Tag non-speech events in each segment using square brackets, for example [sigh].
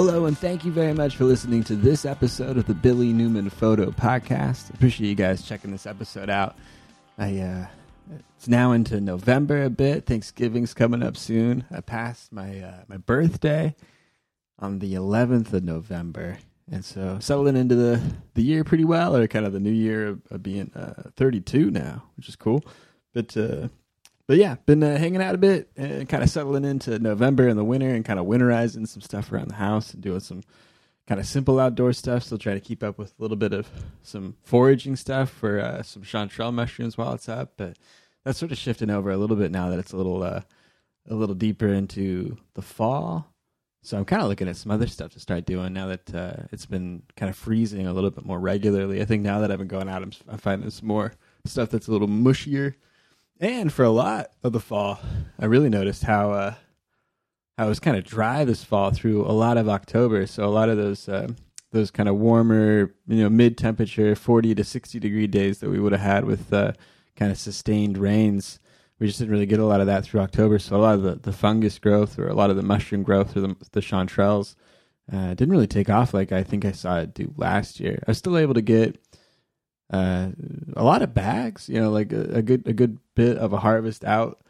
Hello, and thank you very much for listening to this episode of the Billy Newman Photo Podcast. Appreciate you guys checking this episode out. I uh, it's now into November a bit. Thanksgiving's coming up soon. I passed my uh, my birthday on the 11th of November, and so settling into the the year pretty well, or kind of the new year of, of being uh, 32 now, which is cool. But uh, but yeah, been uh, hanging out a bit and kind of settling into November and the winter and kind of winterizing some stuff around the house and doing some kind of simple outdoor stuff. Still trying to keep up with a little bit of some foraging stuff for uh, some chanterelle mushrooms while it's up, but that's sort of shifting over a little bit now that it's a little uh, a little deeper into the fall. So I'm kind of looking at some other stuff to start doing now that uh, it's been kind of freezing a little bit more regularly. I think now that I've been going out, I'm, I'm finding some more stuff that's a little mushier and for a lot of the fall, I really noticed how uh, how it was kind of dry this fall through a lot of October. So a lot of those uh, those kind of warmer, you know, mid temperature, forty to sixty degree days that we would have had with uh, kind of sustained rains. We just didn't really get a lot of that through October. So a lot of the, the fungus growth or a lot of the mushroom growth or the, the chanterelles uh, didn't really take off like I think I saw it do last year. I was still able to get uh, a lot of bags. You know, like a, a, good a good bit of a harvest out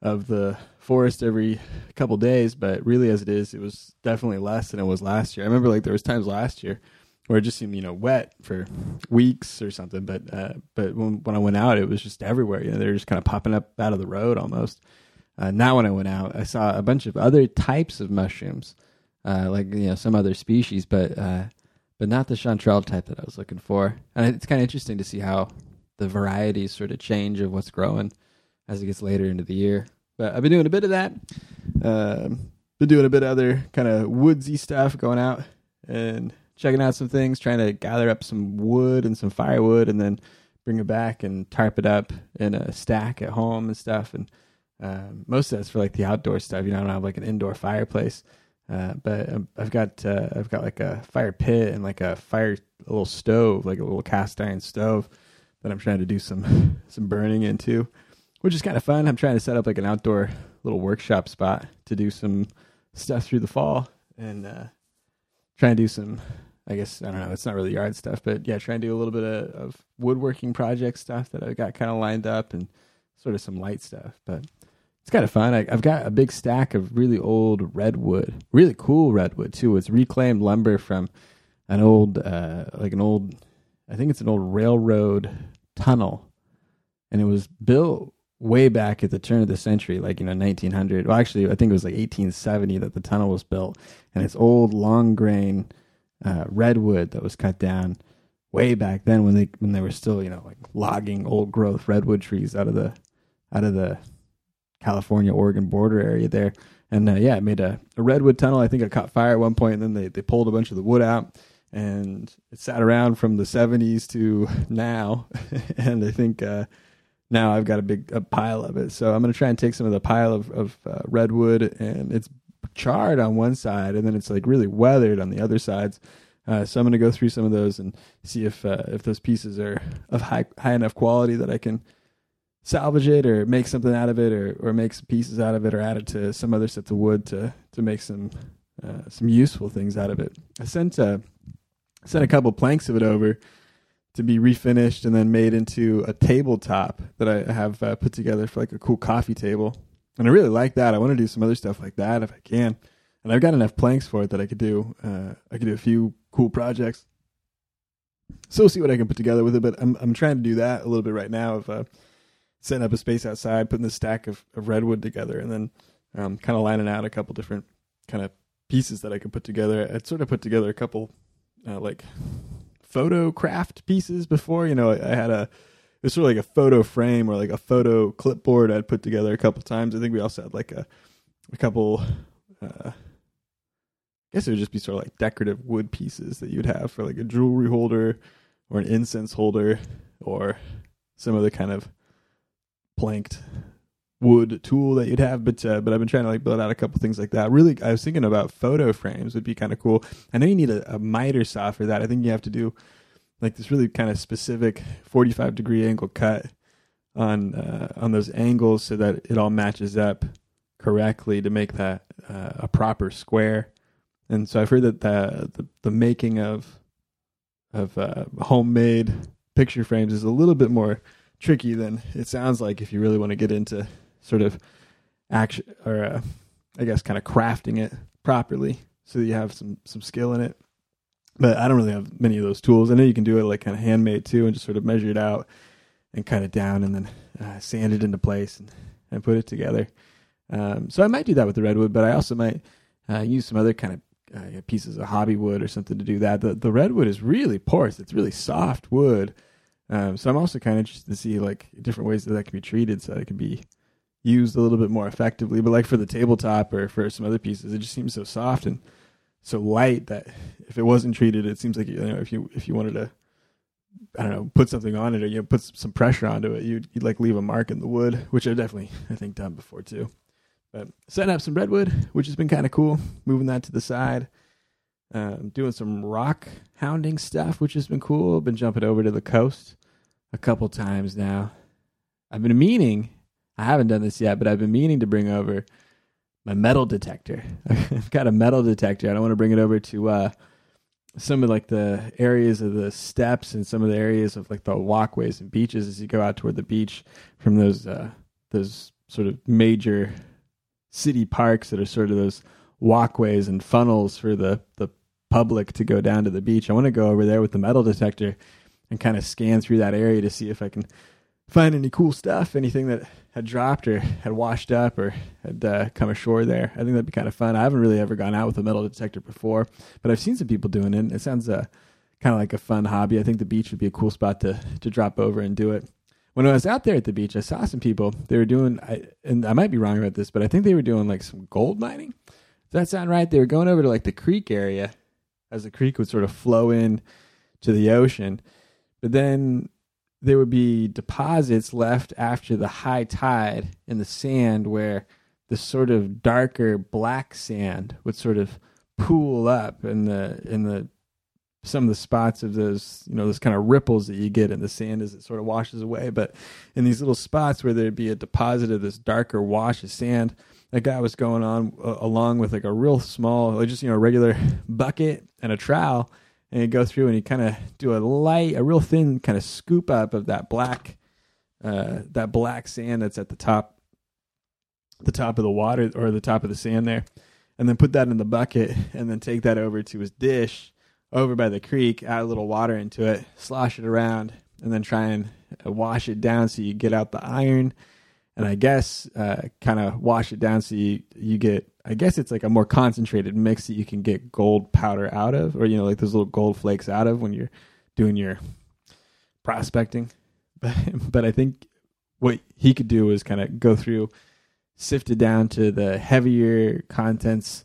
of the forest every couple days. But really, as it is, it was definitely less than it was last year. I remember like there was times last year where it just seemed you know wet for weeks or something. But uh, but when when I went out, it was just everywhere. You know, they were just kind of popping up out of the road almost. Uh, now when I went out, I saw a bunch of other types of mushrooms, uh, like you know some other species, but uh, but not the chanterelle type that I was looking for. And it's kind of interesting to see how the varieties sort of change of what's growing as it gets later into the year. But I've been doing a bit of that. Um, been doing a bit of other kind of woodsy stuff, going out and checking out some things, trying to gather up some wood and some firewood, and then bring it back and tarp it up in a stack at home and stuff. And um, most of that's for like the outdoor stuff. You know, I don't have like an indoor fireplace. Uh, but um, I've got uh, I've got like a fire pit and like a fire a little stove, like a little cast iron stove that I'm trying to do some [laughs] some burning into, which is kind of fun. I'm trying to set up like an outdoor little workshop spot to do some stuff through the fall and uh, try and do some. I guess I don't know. It's not really yard stuff, but yeah, try and do a little bit of, of woodworking project stuff that I've got kind of lined up and sort of some light stuff. But it's kind of fun. I, have got a big stack of really old redwood, really cool redwood too. It's reclaimed lumber from an old, uh, like an old, I think it's an old railroad tunnel, and it was built way back at the turn of the century, like you know 1900. Well, actually, I think it was like 1870 that the tunnel was built, and it's old long grain uh, redwood that was cut down way back then when they when they were still you know like logging old growth redwood trees out of the out of the California Oregon border area there. And uh, yeah, it made a, a redwood tunnel. I think it caught fire at one point, and then they, they pulled a bunch of the wood out, and it sat around from the 70s to [laughs] now. [laughs] and I think uh, now I've got a big a pile of it. So I'm going to try and take some of the pile of, of uh, redwood, and it's charred on one side, and then it's like really weathered on the other sides. Uh, so I'm going to go through some of those and see if uh, if those pieces are of high high enough quality that I can salvage it or make something out of it or, or make some pieces out of it or add it to some other sets of wood to, to make some uh, some useful things out of it. I sent uh, sent a couple planks of it over to be refinished and then made into a tabletop that I have uh, put together for like a cool coffee table. And I really like that. I want to do some other stuff like that if I can. And I've got enough planks for it that I could do. Uh, I could do a few cool projects. So we'll see what I can put together with it. But I'm I'm trying to do that a little bit right now. Of uh, setting up a space outside, putting the stack of, of redwood together, and then um, kind of lining out a couple different kind of pieces that I could put together. I'd sort of put together a couple uh, like photo craft pieces before. You know, I, I had a it was sort of like a photo frame or like a photo clipboard I'd put together a couple times. I think we also had like a a couple. Uh, I guess it would just be sort of like decorative wood pieces that you'd have for like a jewelry holder or an incense holder or some other kind of planked wood tool that you'd have but uh, but I've been trying to like build out a couple things like that. Really I was thinking about photo frames would be kind of cool. I know you need a, a miter saw for that. I think you have to do like this really kind of specific 45 degree angle cut on uh, on those angles so that it all matches up correctly to make that uh, a proper square. And so I've heard that the the, the making of of uh, homemade picture frames is a little bit more tricky than it sounds like if you really want to get into sort of action or uh, I guess kind of crafting it properly so that you have some some skill in it. But I don't really have many of those tools. I know you can do it like kind of handmade too, and just sort of measure it out and cut it down, and then uh, sand it into place and, and put it together. Um, so I might do that with the redwood, but I also might uh, use some other kind of uh, pieces of hobby wood or something to do that. The the redwood is really porous; it's really soft wood. Um, so I'm also kind of interested to see like different ways that that can be treated, so that it can be used a little bit more effectively. But like for the tabletop or for some other pieces, it just seems so soft and so light that if it wasn't treated, it seems like you know if you if you wanted to, I don't know, put something on it or you know, put some pressure onto it, you'd, you'd like leave a mark in the wood, which I've definitely I think done before too. But setting up some redwood, which has been kind of cool. Moving that to the side. Um, doing some rock hounding stuff, which has been cool. I've Been jumping over to the coast a couple times now. I've been meaning, I haven't done this yet, but I've been meaning to bring over my metal detector. [laughs] I've got a metal detector. I don't want to bring it over to uh, some of like the areas of the steps and some of the areas of like the walkways and beaches as you go out toward the beach from those uh, those sort of major city parks that are sort of those walkways and funnels for the the public to go down to the beach. I want to go over there with the metal detector and kind of scan through that area to see if I can find any cool stuff, anything that had dropped or had washed up or had uh, come ashore there. I think that'd be kind of fun. I haven't really ever gone out with a metal detector before, but I've seen some people doing it. It sounds uh, kind of like a fun hobby. I think the beach would be a cool spot to to drop over and do it when I was out there at the beach, I saw some people. They were doing, I, and I might be wrong about this, but I think they were doing like some gold mining. Does that sound right? They were going over to like the creek area, as the creek would sort of flow in to the ocean, but then there would be deposits left after the high tide in the sand where the sort of darker black sand would sort of pool up in the in the some of the spots of those, you know, those kind of ripples that you get in the sand as it sort of washes away. But in these little spots where there'd be a deposit of this darker wash of sand, that guy was going on uh, along with like a real small, like just, you know, regular [laughs] bucket and a trowel. And he'd go through and he'd kind of do a light, a real thin kind of scoop up of that black, uh, that black sand that's at the top, the top of the water or the top of the sand there. And then put that in the bucket and then take that over to his dish over by the creek, add a little water into it, slosh it around, and then try and uh, wash it down so you get out the iron. And I guess uh, kind of wash it down so you you get. I guess it's like a more concentrated mix that you can get gold powder out of, or you know, like those little gold flakes out of when you're doing your prospecting. [laughs] But but I think what he could do is kind of go through, sift it down to the heavier contents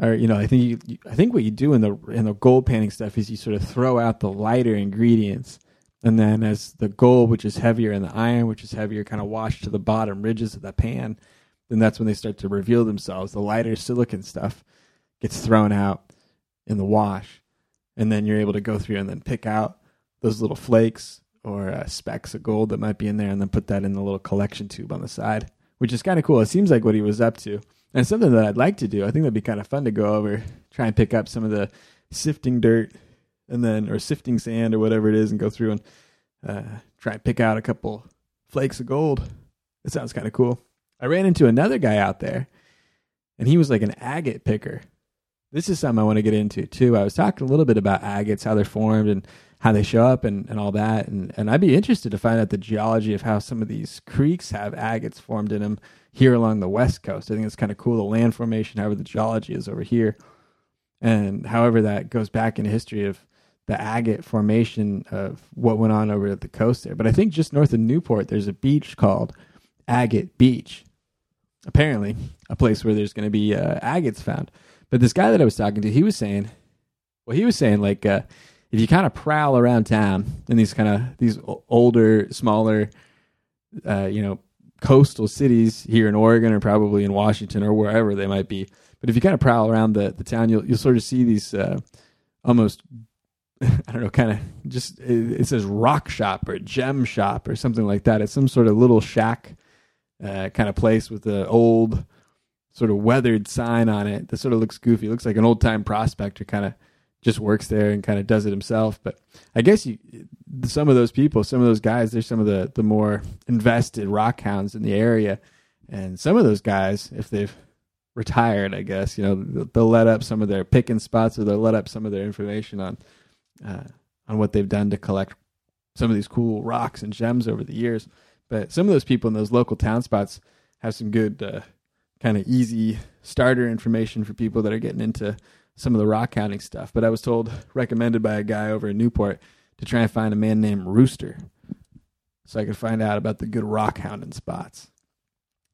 or you know, I think you, I think what you do in the in the gold panning stuff is you sort of throw out the lighter ingredients, and then as the gold, which is heavier, and the iron, which is heavier, kind of wash to the bottom ridges of the pan, then that's when they start to reveal themselves. The lighter silicon stuff gets thrown out in the wash, and then you're able to go through and then pick out those little flakes or uh, specks of gold that might be in there, and then put that in the little collection tube on the side, which is kind of cool. It seems like what he was up to and something that I'd like to do. I think that'd be kind of fun to go over, try and pick up some of the sifting dirt, and then or sifting sand or whatever it is, and go through and uh, try and pick out a couple flakes of gold. It sounds kind of cool. I ran into another guy out there, and he was like an agate picker. This is something I want to get into too. I was talking a little bit about agates, how they're formed, and how they show up, and, and all that. And and I'd be interested to find out the geology of how some of these creeks have agates formed in them here along the west coast. I think it's kind of cool the land formation, however the geology is over here, and however that goes back in the history of the agate formation of what went on over at the coast there. But I think just north of Newport, there's a beach called Agate Beach. Apparently, a place where there's going to be uh, agates found. But this guy that I was talking to, he was saying, well, he was saying like uh, if you kind of prowl around town in these kind of these older, smaller, uh, you know, coastal cities here in Oregon or probably in Washington or wherever they might be. But if you kind of prowl around the, the town, you'll you'll sort of see these uh, almost [laughs] I don't know, kind of just it, it, says rock shop or gem shop or something like that. It's some sort of little shack uh, kind of place with an old sort of weathered sign on it that sort of looks goofy. It looks like an old time prospector kind of just works there and kind of does it himself. But I guess you, some of those people, some of those guys, they're some of the the more invested rock hounds in the area, and some of those guys, if they've retired, I guess you know they'll let up some of their picking spots or they'll let up some of their information on uh, on what they've done to collect some of these cool rocks and gems over the years. But some of those people in those local town spots have some good uh, kind of easy starter information for people that are getting into some of the rock hounding stuff. But I was told, recommended by a guy over in Newport, to try and find a man named Rooster so I could find out about the good rock hounding spots.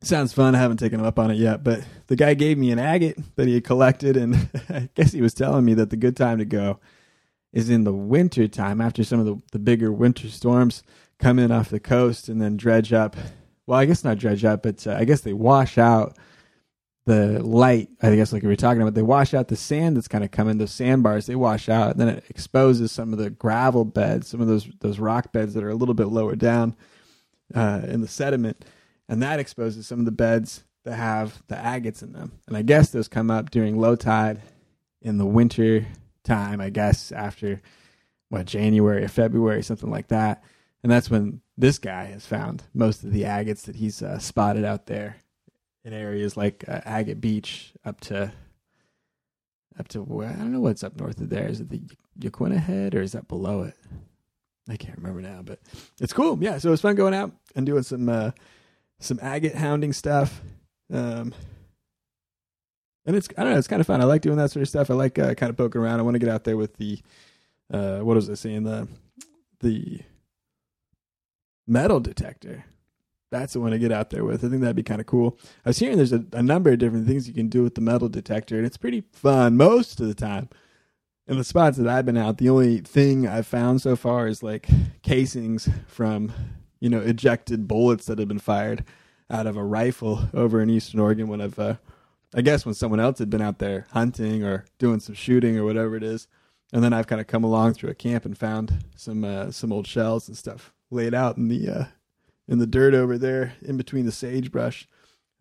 Sounds fun. I haven't taken him up on it yet, but the guy gave me an agate that he had collected, and [laughs] I guess he was telling me that the good time to go is in the winter time after some of the, the bigger winter storms come in off the coast and then dredge up. Well, I guess not dredge up, but uh, I guess they wash out the light. I guess like we were talking about, they wash out the sand that's kind of coming. Those sandbars they wash out, and then it exposes some of the gravel beds, some of those those rock beds that are a little bit lower down uh, in the sediment, and that exposes some of the beds that have the agates in them. And I guess those come up during low tide in the winter time, I guess after what January or February, something like that. And that's when this guy has found most of the agates that he's uh, spotted out there in areas like uh, Agate Beach up to up to where I don't know what's up north of there. Is it the Yaquina Head or is that below it? I can't remember now, but it's cool. Yeah, so it's fun going out and doing some uh, some agate hounding stuff. Um, and it's I don't know, it's kind of fun. I like doing that sort of stuff. I like uh, kind of poking around. I want to get out there with the uh, what was I saying the the metal detector. That's the one to get out there with. I think that'd be kind of cool. I was hearing there's a, a number of different things you can do with the metal detector, and it's pretty fun most of the time. In the spots that I've been out, the only thing I've found so far is like casings from, you know, ejected bullets that have been fired out of a rifle over in Eastern Oregon when I've uh, I guess when someone else had been out there hunting or doing some shooting or whatever it is, and then I've kind of come along through a camp and found some uh, some old shells and stuff laid out in the uh, in the dirt over there in between the sagebrush.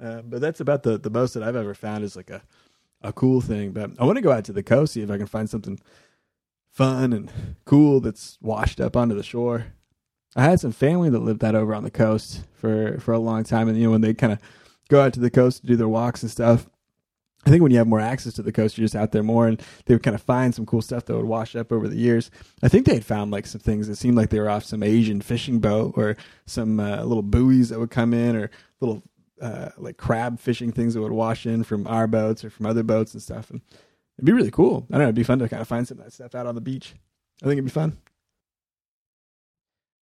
Uh, but that's about the the most that I've ever found is like a a cool thing. But I want to go out to the coast see if I can find something fun and cool that's washed up onto the shore. I had some family that lived that over on the coast for for a long time, and you know when they kind of go out to the coast to do their walks and stuff, I think when you have more access to the coast, you're just out there more, and they would kind of find some cool stuff that would wash up over the years. I think they had found like some things that seemed like they were off some Asian fishing boat, or some uh, little buoys that would come in, or little uh, like crab fishing things that would wash in from our boats or from other boats and stuff. And it'd be really cool. I don't know. It'd be fun to kind of find some of that stuff out on the beach. I think it'd be fun.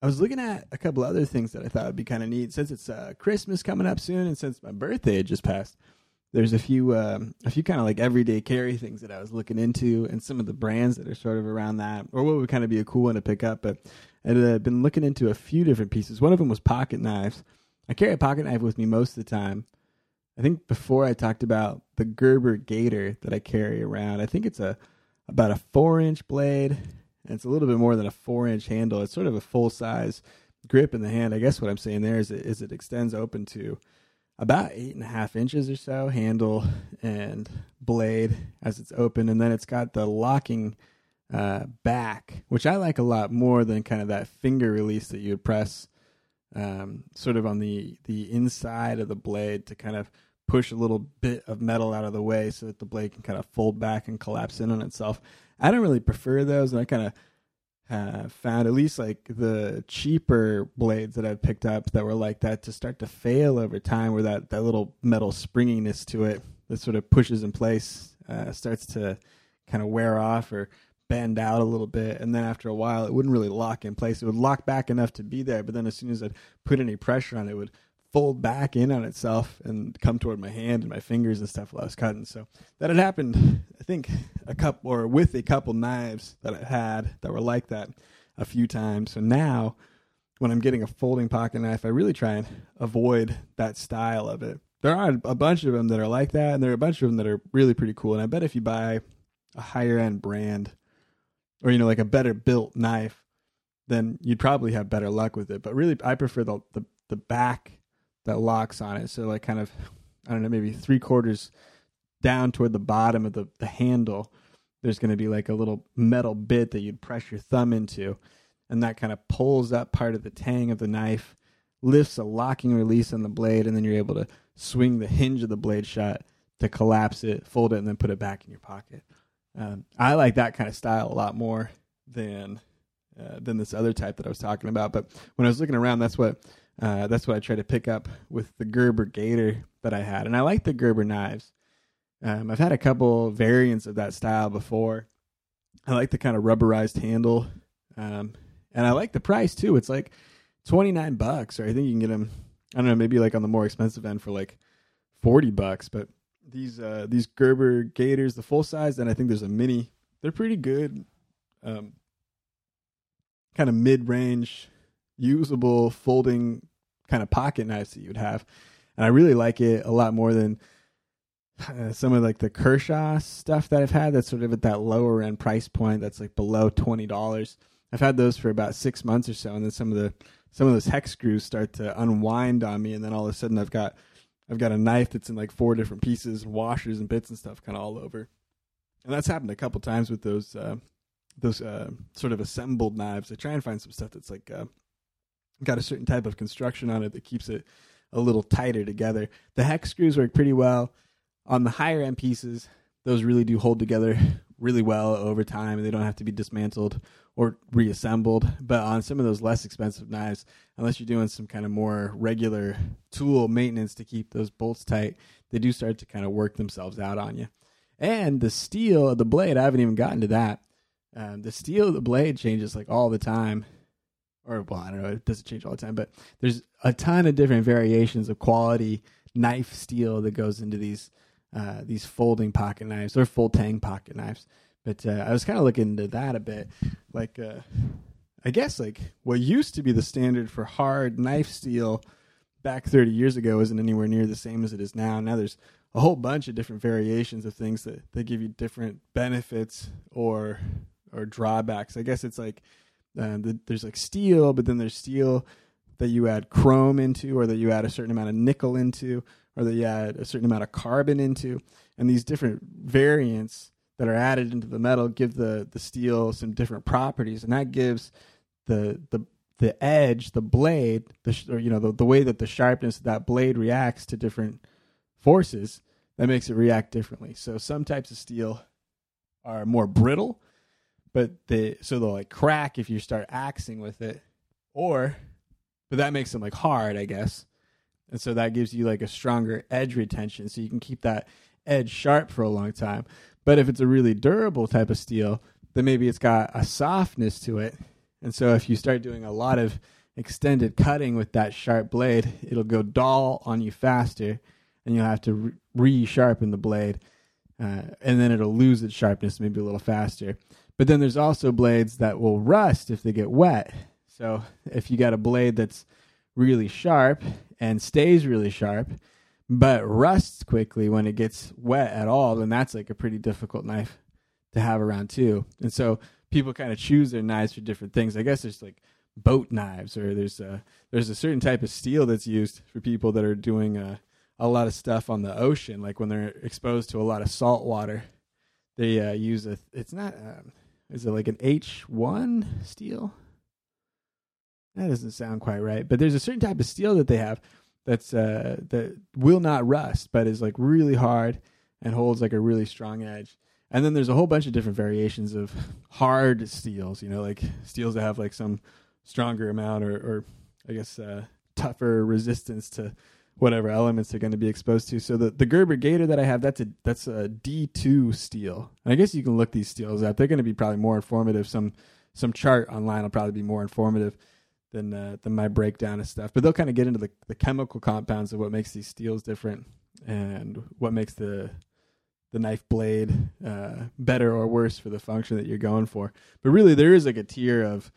I was looking at a couple other things that I thought would be kind of neat since it's uh, Christmas coming up soon, and since my birthday had just passed there's a few um, a few kind of like everyday carry things that I was looking into, and some of the brands that are sort of around that, or what would kind of be a cool one to pick up. But I've been looking into a few different pieces. One of them was pocket knives. I carry a pocket knife with me most of the time. I think before I talked about the Gerber Gator that I carry around. I think it's a about a four inch blade, and it's a little bit more than a four inch handle. It's sort of a full size grip in the hand. I guess what I'm saying there is it, is it extends open to about eight and a half inches or so handle and blade as it's open, and then it's got the locking uh, back, which I like a lot more than kind of that finger release that you would press um, sort of on the the inside of the blade to kind of push a little bit of metal out of the way so that the blade can kind of fold back and collapse in on itself. I don't really prefer those, and I kind of have found at least like the cheaper blades that I've picked up that were like that to start to fail over time, where that, that little metal springiness to it that sort of pushes in place uh, starts to kind of wear off or bend out a little bit. And then after a while, it wouldn't really lock in place. It would lock back enough to be there, but then as soon as I'd put any pressure on it, it would fold back in on itself and come toward my hand and my fingers and stuff while I was cutting. So that had happened, I think, a couple or with a couple knives that I had that were like that a few times. So now when I'm getting a folding pocket knife, I really try and avoid that style of it. There are a bunch of them that are like that, and there are a bunch of them that are really pretty cool. And I bet if you buy a higher end brand or, you know, like a better built knife, then you'd probably have better luck with it. But really, I prefer the, the, the back that locks on it. So like kind of I don't know, maybe three quarters down toward the bottom of the, the handle, there's going to be like a little metal bit that you'd press your thumb into. And that kind of pulls up part of the tang of the knife, lifts a locking release on the blade, and then you're able to swing the hinge of the blade shut to collapse it, fold it, and then put it back in your pocket. Um, I like that kind of style a lot more than uh, than this other type that I was talking about. But when I was looking around, that's what uh, that's what I tried to pick up with the Gerber Gator that I had, and I like the Gerber knives. Um, I've had a couple variants of that style before. I like the kind of rubberized handle, um, and I like the price too. It's like twenty nine bucks, or I think you can get them. I don't know, maybe like on the more expensive end for like forty bucks. But these uh, these Gerber Gators, the full size, and I think there's a mini. They're pretty good, um, kind of mid range, usable folding kind of pocket knives that you would have, and I really like it a lot more than uh, some of like the Kershaw stuff that I've had that's sort of at that lower end price point that's like below twenty dollars. I've had those for about six months or so, and then some of the some of those hex screws start to unwind on me, and then all of a sudden I've got I've got a knife that's in like four different pieces, washers and bits and stuff, kind of all over. And that's happened a couple times with those uh, those uh, sort of assembled knives. I try and find some stuff that's like uh, got a certain type of construction on it that keeps it a little tighter together. The hex screws work pretty well on the higher end pieces, those really do hold together really well over time. And they don't have to be dismantled or reassembled. But on some of those less expensive knives, unless you're doing some kind of more regular tool maintenance to keep those bolts tight, they do start to kind of work themselves out on you. And the steel of the blade, I haven't even gotten to that. Um, the steel of the blade changes like all the time. Or, well, I don't know, it doesn't change all the time, but there's a ton of different variations of quality knife steel that goes into these uh, these folding pocket knives or full tang pocket knives. But uh, I was kind of looking into that a bit. Like, uh, I guess like what used to be the standard for hard knife steel back 30 years ago isn't anywhere near the same as it is now. Now there's a whole bunch of different variations of things that, that give you different benefits or or drawbacks. I guess it's like uh, the, there's like steel, but then there's steel that you add chrome into or that you add a certain amount of nickel into or that you add a certain amount of carbon into. And these different variants that are added into the metal give the, the steel some different properties. And that gives the, the, the edge, the blade, the, or, you know, the, the way that the sharpness of that blade reacts to different forces, that makes it react differently. So some types of steel are more brittle, but they, so they'll like crack if you start axing with it, or, but that makes them like hard, I guess. And so that gives you like a stronger edge retention so you can keep that edge sharp for a long time. But if it's a really durable type of steel then maybe it's got a softness to it. And so if you start doing a lot of extended cutting with that sharp blade it'll go dull on you faster and you'll have to re-sharpen the blade uh, and then it'll lose its sharpness maybe a little faster but then there's also blades that will rust if they get wet so if you got a blade that's really sharp and stays really sharp, but rusts quickly when it gets wet at all, then that's like a pretty difficult knife to have around too. And so people kind of choose their knives for different things. I guess there's like boat knives, or there's a there's a certain type of steel that's used for people that are doing a, a lot of stuff on the ocean, like when they're exposed to a lot of salt water. They uh, use a. It's not. Um, is it like an H one steel? that doesn't sound quite right. But there's a certain type of steel that they have that's uh, that will not rust, but is like really hard and holds like a really strong edge. And then there's a whole bunch of different variations of hard steels. You know, like steels that have like some stronger amount or, or I guess uh, tougher resistance to whatever elements they're going to be exposed to. So the, the Gerber Gator that I have, that's a that's a D two steel. And I guess you can look these steels up. They're going to be probably more informative. Some some chart online will probably be more informative than uh, than my breakdown of stuff. But they'll kind of get into the, the chemical compounds of what makes these steels different and what makes the the knife blade uh, better or worse for the function that you're going for. But really, there is like a tier of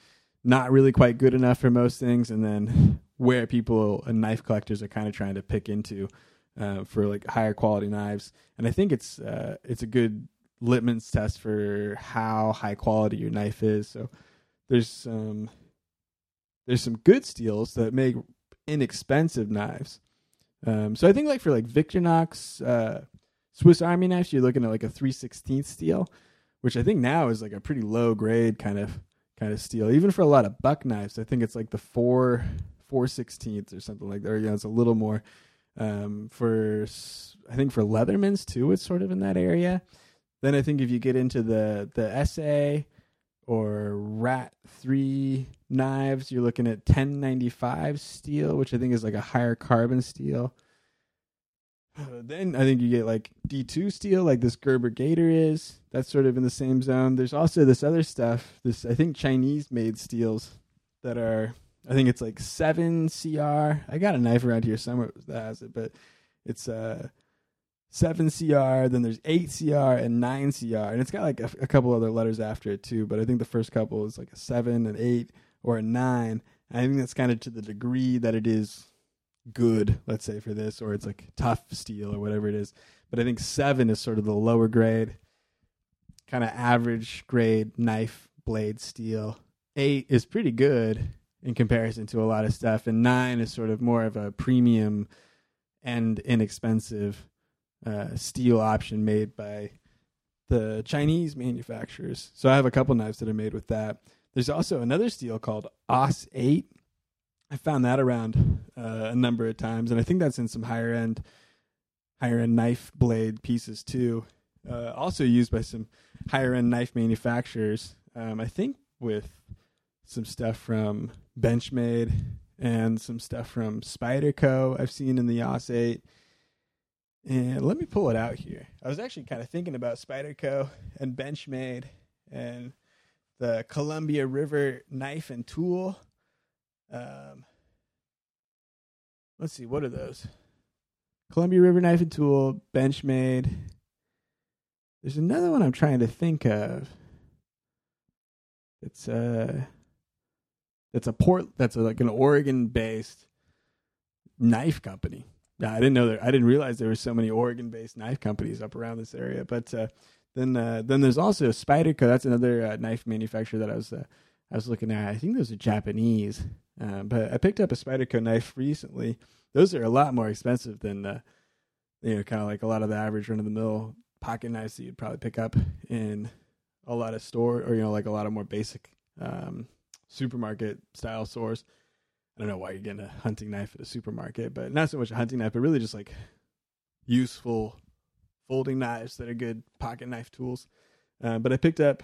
not really quite good enough for most things, and then where people and knife collectors are kind of trying to pick into uh, for like higher quality knives. And I think it's uh, it's a good litmus test for how high quality your knife is. So there's some there's some good steels that make inexpensive knives. Um, so I think like for like Victorinox uh, Swiss Army knives, you're looking at like a three sixteenth steel, which I think now is like a pretty low grade kind of kind of steel. Even for a lot of buck knives, I think it's like the four four sixteenths or something like that. Know, it's a little more. Um, for I think for Leathermans too, it's sort of in that area. Then I think if you get into the the ESEE or Rat three knives, you're looking at 1095 steel, which I think is like a higher carbon steel. Uh, then I think you get like D2 steel, like this Gerber Gator is. That's sort of in the same zone. There's also this other stuff, this I think Chinese made steels that are, I think it's like 7 CR. I got a knife around here somewhere that has it, but it's uh, 7 CR, then there's 8 CR and 9 CR. And it's got like a, a couple other letters after it too, but I think the first couple is like a 7 and 8 or a 9. I think that's kind of to the degree that it is good, let's say, for this, or it's like tough steel or whatever it is. But I think seven is sort of the lower grade, kind of average grade knife blade steel. Eight is pretty good in comparison to a lot of stuff, and nine is sort of more of a premium and inexpensive uh, steel option made by the Chinese manufacturers. So I have a couple knives that are made with that. There's also another steel called AUS 8 I found that around uh, a number of times, and I think that's in some higher end, higher end knife blade pieces too. Uh, also used by some higher end knife manufacturers. Um, I think with some stuff from Benchmade and some stuff from Spyderco. I've seen in the AUS 8. And let me pull it out here. I was actually kind of thinking about Spyderco and Benchmade and the Columbia River knife and tool um, let's see, what are those? Columbia River Knife and Tool, Benchmade. There's another one I'm trying to think of. It's uh that's a port that's a, like an Oregon based knife company. Yeah, I didn't know that I didn't realize there were so many Oregon based knife companies up around this area. But uh, then uh, then there's also Spyderco. That's another uh, knife manufacturer that I was uh, I was looking at. I think those are Japanese. Uh, but I picked up a Spyderco knife recently. Those are a lot more expensive than, uh, you know, kind of like a lot of the average run of the mill pocket knives that you'd probably pick up in a lot of store or, you know, like a lot of more basic um, supermarket style stores. I don't know why you're getting a hunting knife at a supermarket, but not so much a hunting knife, but really just like useful folding knives that are good pocket knife tools. Uh, but I picked up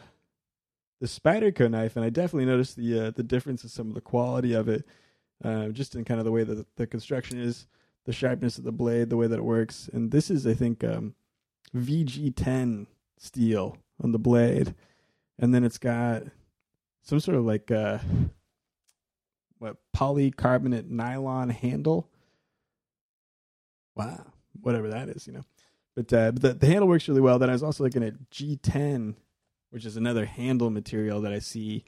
the Spyderco knife, and I definitely noticed the uh, the difference in some of the quality of it, uh, just in kind of the way that the, the, construction is, the sharpness of the blade, the way that it works. And this is, I think, um, VG10 steel on the blade, and then it's got some sort of like uh, what polycarbonate nylon handle. Wow, whatever that is, you know. But, uh, but the, the handle works really well. Then I was also looking at G10 which is another handle material that I see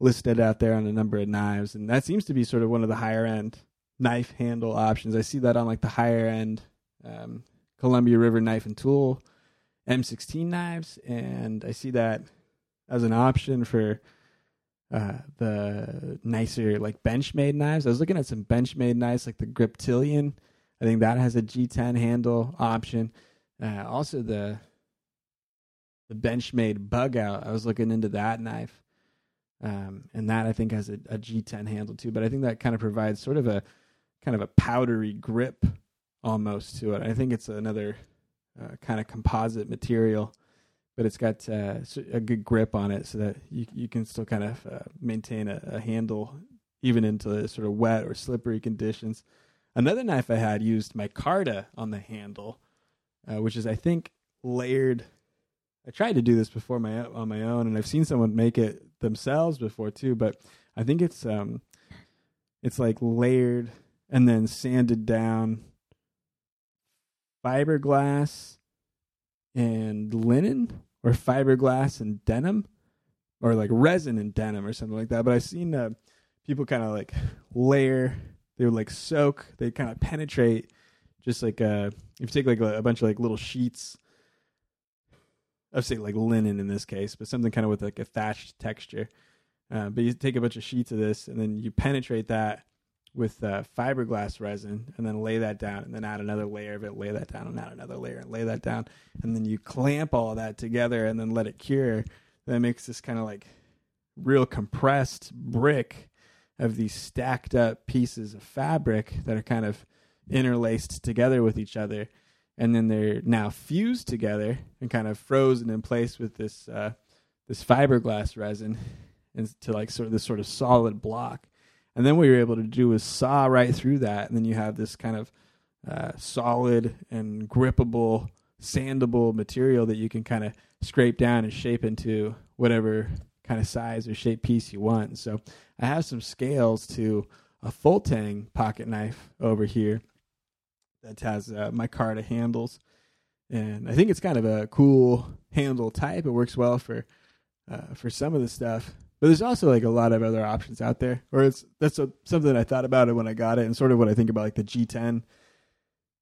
listed out there on a number of knives, and that seems to be sort of one of the higher end knife handle options. I see that on like the higher end um, Columbia River knife and tool M16 knives, and I see that as an option for uh, the nicer like Benchmade knives. I was looking at some Benchmade knives like the Griptilian. I think that has a G10 handle option. Uh, also the the Benchmade bug out. I was looking into that knife. Um, and that I think has a a G10 handle too, but I think that kind of provides sort of a kind of a powdery grip almost to it. I think it's another uh, kind of composite material, but it's got uh, a good grip on it so that you you can still kind of uh, maintain a, a, handle even into sort of wet or slippery conditions. Another knife I had used micarta on the handle, uh, which is I think layered I tried to do this before my on my own, and I've seen someone make it themselves before too. But I think it's um, it's like layered and then sanded down fiberglass and linen, or fiberglass and denim, or like resin and denim, or something like that. But I've seen uh, people kind of like layer. They would like soak. They kind of penetrate, just like uh, if you take like a, a bunch of like little sheets I'd say like linen in this case, but something kind of with like a thatched texture. Uh, but you take a bunch of sheets of this and then you penetrate that with uh, fiberglass resin and then lay that down and then add another layer of it, lay that down and add another layer and lay that down. And then you clamp all that together and then let it cure. That makes this kind of like real compressed brick of these stacked up pieces of fabric that are kind of interlaced together with each other. And then they're now fused together and kind of frozen in place with this uh, this fiberglass resin into like sort of this sort of solid block. And then what you're able to do is saw right through that, and then you have this kind of uh, solid and grippable, sandable material that you can kind of scrape down and shape into whatever kind of size or shape piece you want. So I have some scales to a full tang pocket knife over here that has uh, micarta handles, and I think it's kind of a cool handle type. It works well for uh, for some of the stuff. But there's also like a lot of other options out there. Or it's that's a, something I thought about it when I got it, and sort of what I think about like the G10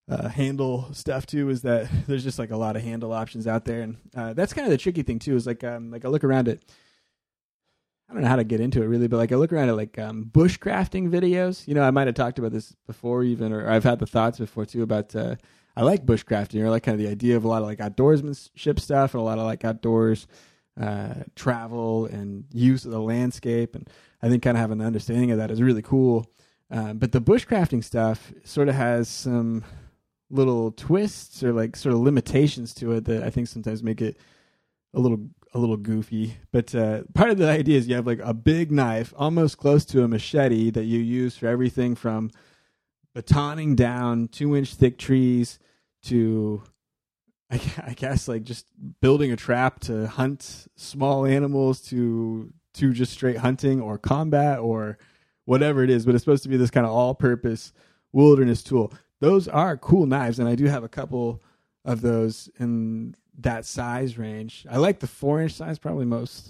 uh, handle stuff too. Is that [laughs] there's just like a lot of handle options out there, and uh, that's kind of the tricky thing too. Is like um, like I look around at. I don't know how to get into it really, but like I look around at like um, bushcrafting videos. You know, I might have talked about this before even, or I've had the thoughts before too about. Uh, I like bushcrafting, or like kind of the idea of a lot of like outdoorsmanship stuff, and a lot of like outdoors uh, travel and use of the landscape, and I think kind of have an understanding of that is really cool. Um, but the bushcrafting stuff sort of has some little twists or like sort of limitations to it that I think sometimes make it a little a little goofy. But uh, part of the idea is you have like a big knife, almost close to a machete, that you use for everything from batoning down two inch thick trees to [laughs] I, guess like just building a trap to hunt small animals to to just straight hunting or combat or whatever it is but it's supposed to be this kind of all-purpose wilderness tool. Those are cool knives and i do have a couple of those in that size range. I like the four inch size probably most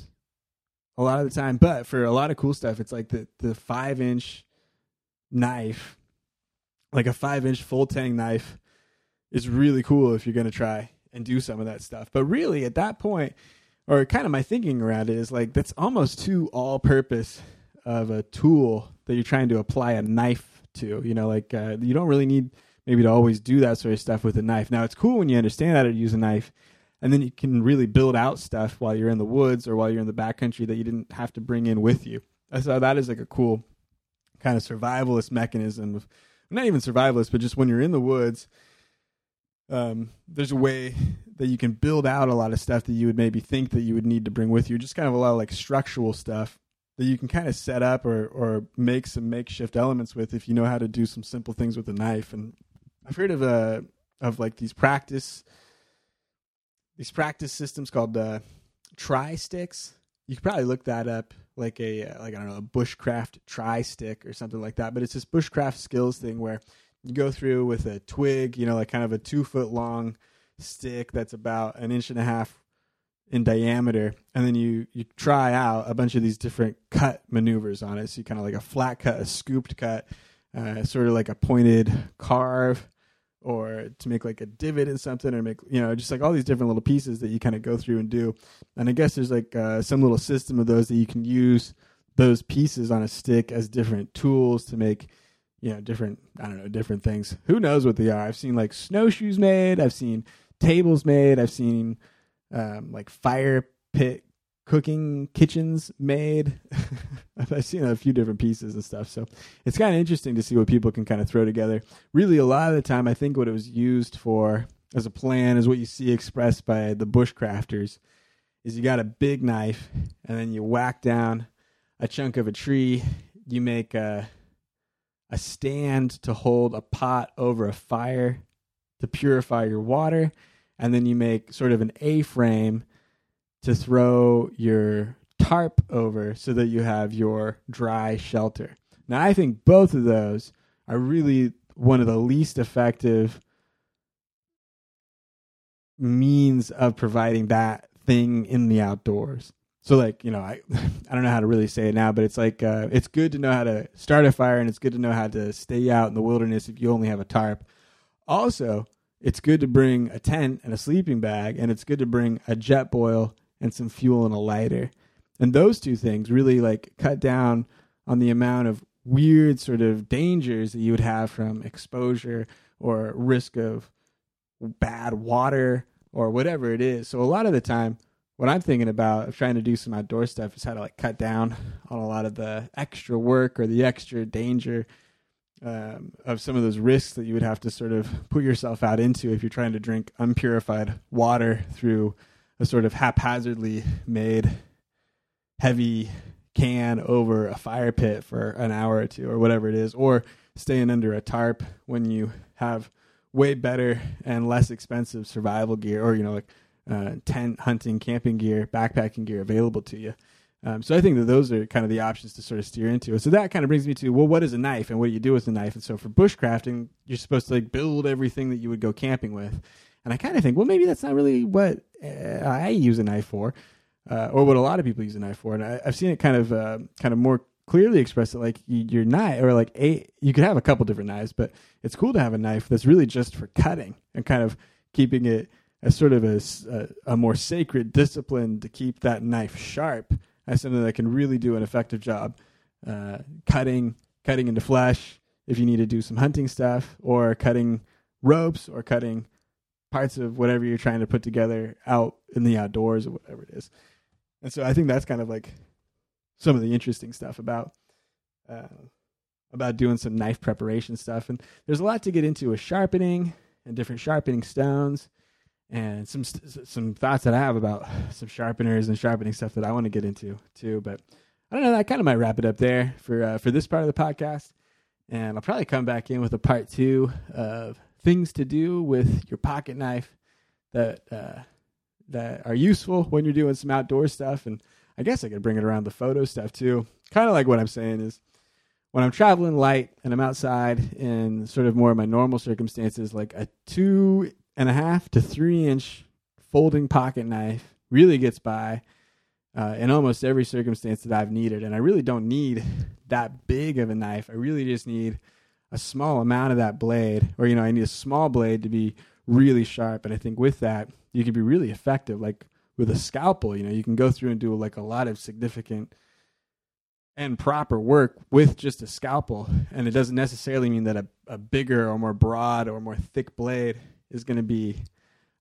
a lot of the time but for a lot of cool stuff it's like the the five inch knife like a five inch full tang knife is really cool if you're going to try and do some of that stuff. But really, at that point, or kind of my thinking around it is like that's almost too all purpose of a tool that you're trying to apply a knife to. You know, like uh, you don't really need maybe to always do that sort of stuff with a knife. Now, it's cool when you understand how to use a knife. And then you can really build out stuff while you're in the woods or while you're in the backcountry that you didn't have to bring in with you. So that is like a cool kind of survivalist mechanism of not even survivalist, but just when you're in the woods um, there's a way that you can build out a lot of stuff that you would maybe think that you would need to bring with you. Just kind of a lot of like structural stuff that you can kind of set up or or make some makeshift elements with if you know how to do some simple things with a knife. And I've heard of a uh, of like these practice these practice systems called uh, try sticks. You could probably look that up, like a uh, like I don't know a bushcraft try stick or something like that. But it's this bushcraft skills thing where you go through with a twig, you know, like kind of a two foot long stick that's about an inch and a half in diameter, and then you you try out a bunch of these different cut maneuvers on it. So you kind of like a flat cut, a scooped cut, uh, sort of like a pointed carve, or to make like a divot in something, or make you know just like all these different little pieces that you kind of go through and do. And I guess there's like uh, some little system of those that you can use those pieces on a stick as different tools to make you know, different, I don't know, different things. Who knows what they are? I've seen like snowshoes made. I've seen tables made. I've seen um, like fire pit cooking kitchens made. [laughs] I've seen a few different pieces and stuff. So it's kind of interesting to see what people can kind of throw together. Really, a lot of the time, I think what it was used for as a plan is what you see expressed by the bushcrafters is you got a big knife and then you whack down a chunk of a tree. You make a a stand to hold a pot over a fire to purify your water, and then you make sort of an A frame to throw your tarp over so that you have your dry shelter. Now, I think both of those are really one of the least effective means of providing that thing in the outdoors. So like, you know, I [laughs] I don't know how to really say it now, but it's like uh, it's good to know how to start a fire and it's good to know how to stay out in the wilderness if you only have a tarp. Also, it's good to bring a tent and a sleeping bag and it's good to bring a jet Jetboil and some fuel and a lighter. And those two things really like cut down on the amount of weird sort of dangers that you would have from exposure or risk of bad water or whatever it is. So a lot of the time, what I'm thinking about trying to do some outdoor stuff is how to like cut down on a lot of the extra work or the extra danger um, of some of those risks that you would have to sort of put yourself out into if you're trying to drink unpurified water through a sort of haphazardly made heavy can over a fire pit for an hour or two or whatever it is, or staying under a tarp when you have way better and less expensive survival gear or, you know, like uh, tent, hunting, camping gear, backpacking gear available to you. Um, so I think that those are kind of the options to sort of steer into. So that kind of brings me to well, what is a knife and what do you do with a knife? And so for bushcrafting, you're supposed to like build everything that you would go camping with. And I kind of think, well, maybe that's not really what uh, I use a knife for, uh, or what a lot of people use a knife for. And I, have seen it kind of, uh, kind of more clearly expressed that like your knife, or like a, you could have a couple different knives, but it's cool to have a knife that's really just for cutting and kind of keeping it as sort of a, a, a more sacred discipline to keep that knife sharp as something that can really do an effective job uh, cutting, cutting into flesh if you need to do some hunting stuff, or cutting ropes, or cutting parts of whatever you're trying to put together out in the outdoors or whatever it is. And so I think that's kind of like some of the interesting stuff about uh, about doing some knife preparation stuff. And there's a lot to get into with sharpening and different sharpening stones and some some thoughts that I have about [sighs] some sharpeners and sharpening stuff that I want to get into too. But I don't know. I kind of might wrap it up there for uh, for this part of the podcast, and I'll probably come back in with a part two of things to do with your pocket knife that uh, that are useful when you're doing some outdoor stuff. And I guess I could bring it around the photo stuff too. Kind of like what I'm saying is when I'm traveling light and I'm outside in sort of more of my normal circumstances, like a two and a half to three inch folding pocket knife really gets by uh, in almost every circumstance that I've needed. And I really don't need that big of a knife. I really just need a small amount of that blade, or, you know, I need a small blade to be really sharp. And I think with that, you can be really effective. Like with a scalpel, you know, you can go through and do like a lot of significant and proper work with just a scalpel. And it doesn't necessarily mean that a, a bigger or more broad or more thick blade is going to be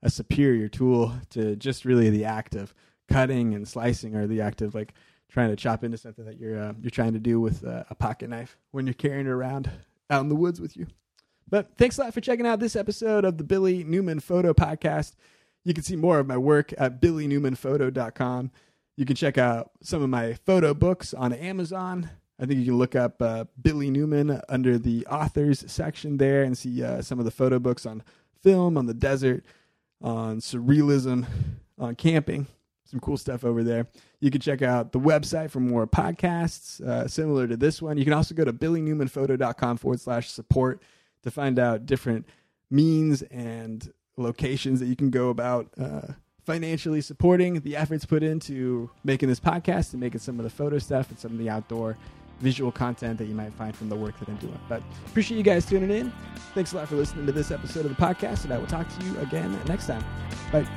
a superior tool to just really the act of cutting and slicing or the act of like trying to chop into something that you're uh, you're trying to do with uh, a pocket knife when you're carrying it around out in the woods with you. But thanks a lot for checking out this episode of the Billy Newman Photo Podcast. You can see more of my work at billynewmanphoto.com. You can check out some of my photo books on Amazon. I think you can look up uh, Billy Newman under the authors section there and see uh, some of the photo books on film, on the desert, on surrealism, on camping. Some cool stuff over there. You can check out the website for more podcasts uh, similar to this one. You can also go to billynewmanphoto.com forward slash support to find out different means and locations that you can go about uh, financially supporting the efforts put into making this podcast and making some of the photo stuff and some of the outdoor visual content that you might find from the work that I'm doing. But appreciate you guys tuning in. Thanks a lot for listening to this episode of the podcast, and I will talk to you again next time. Bye.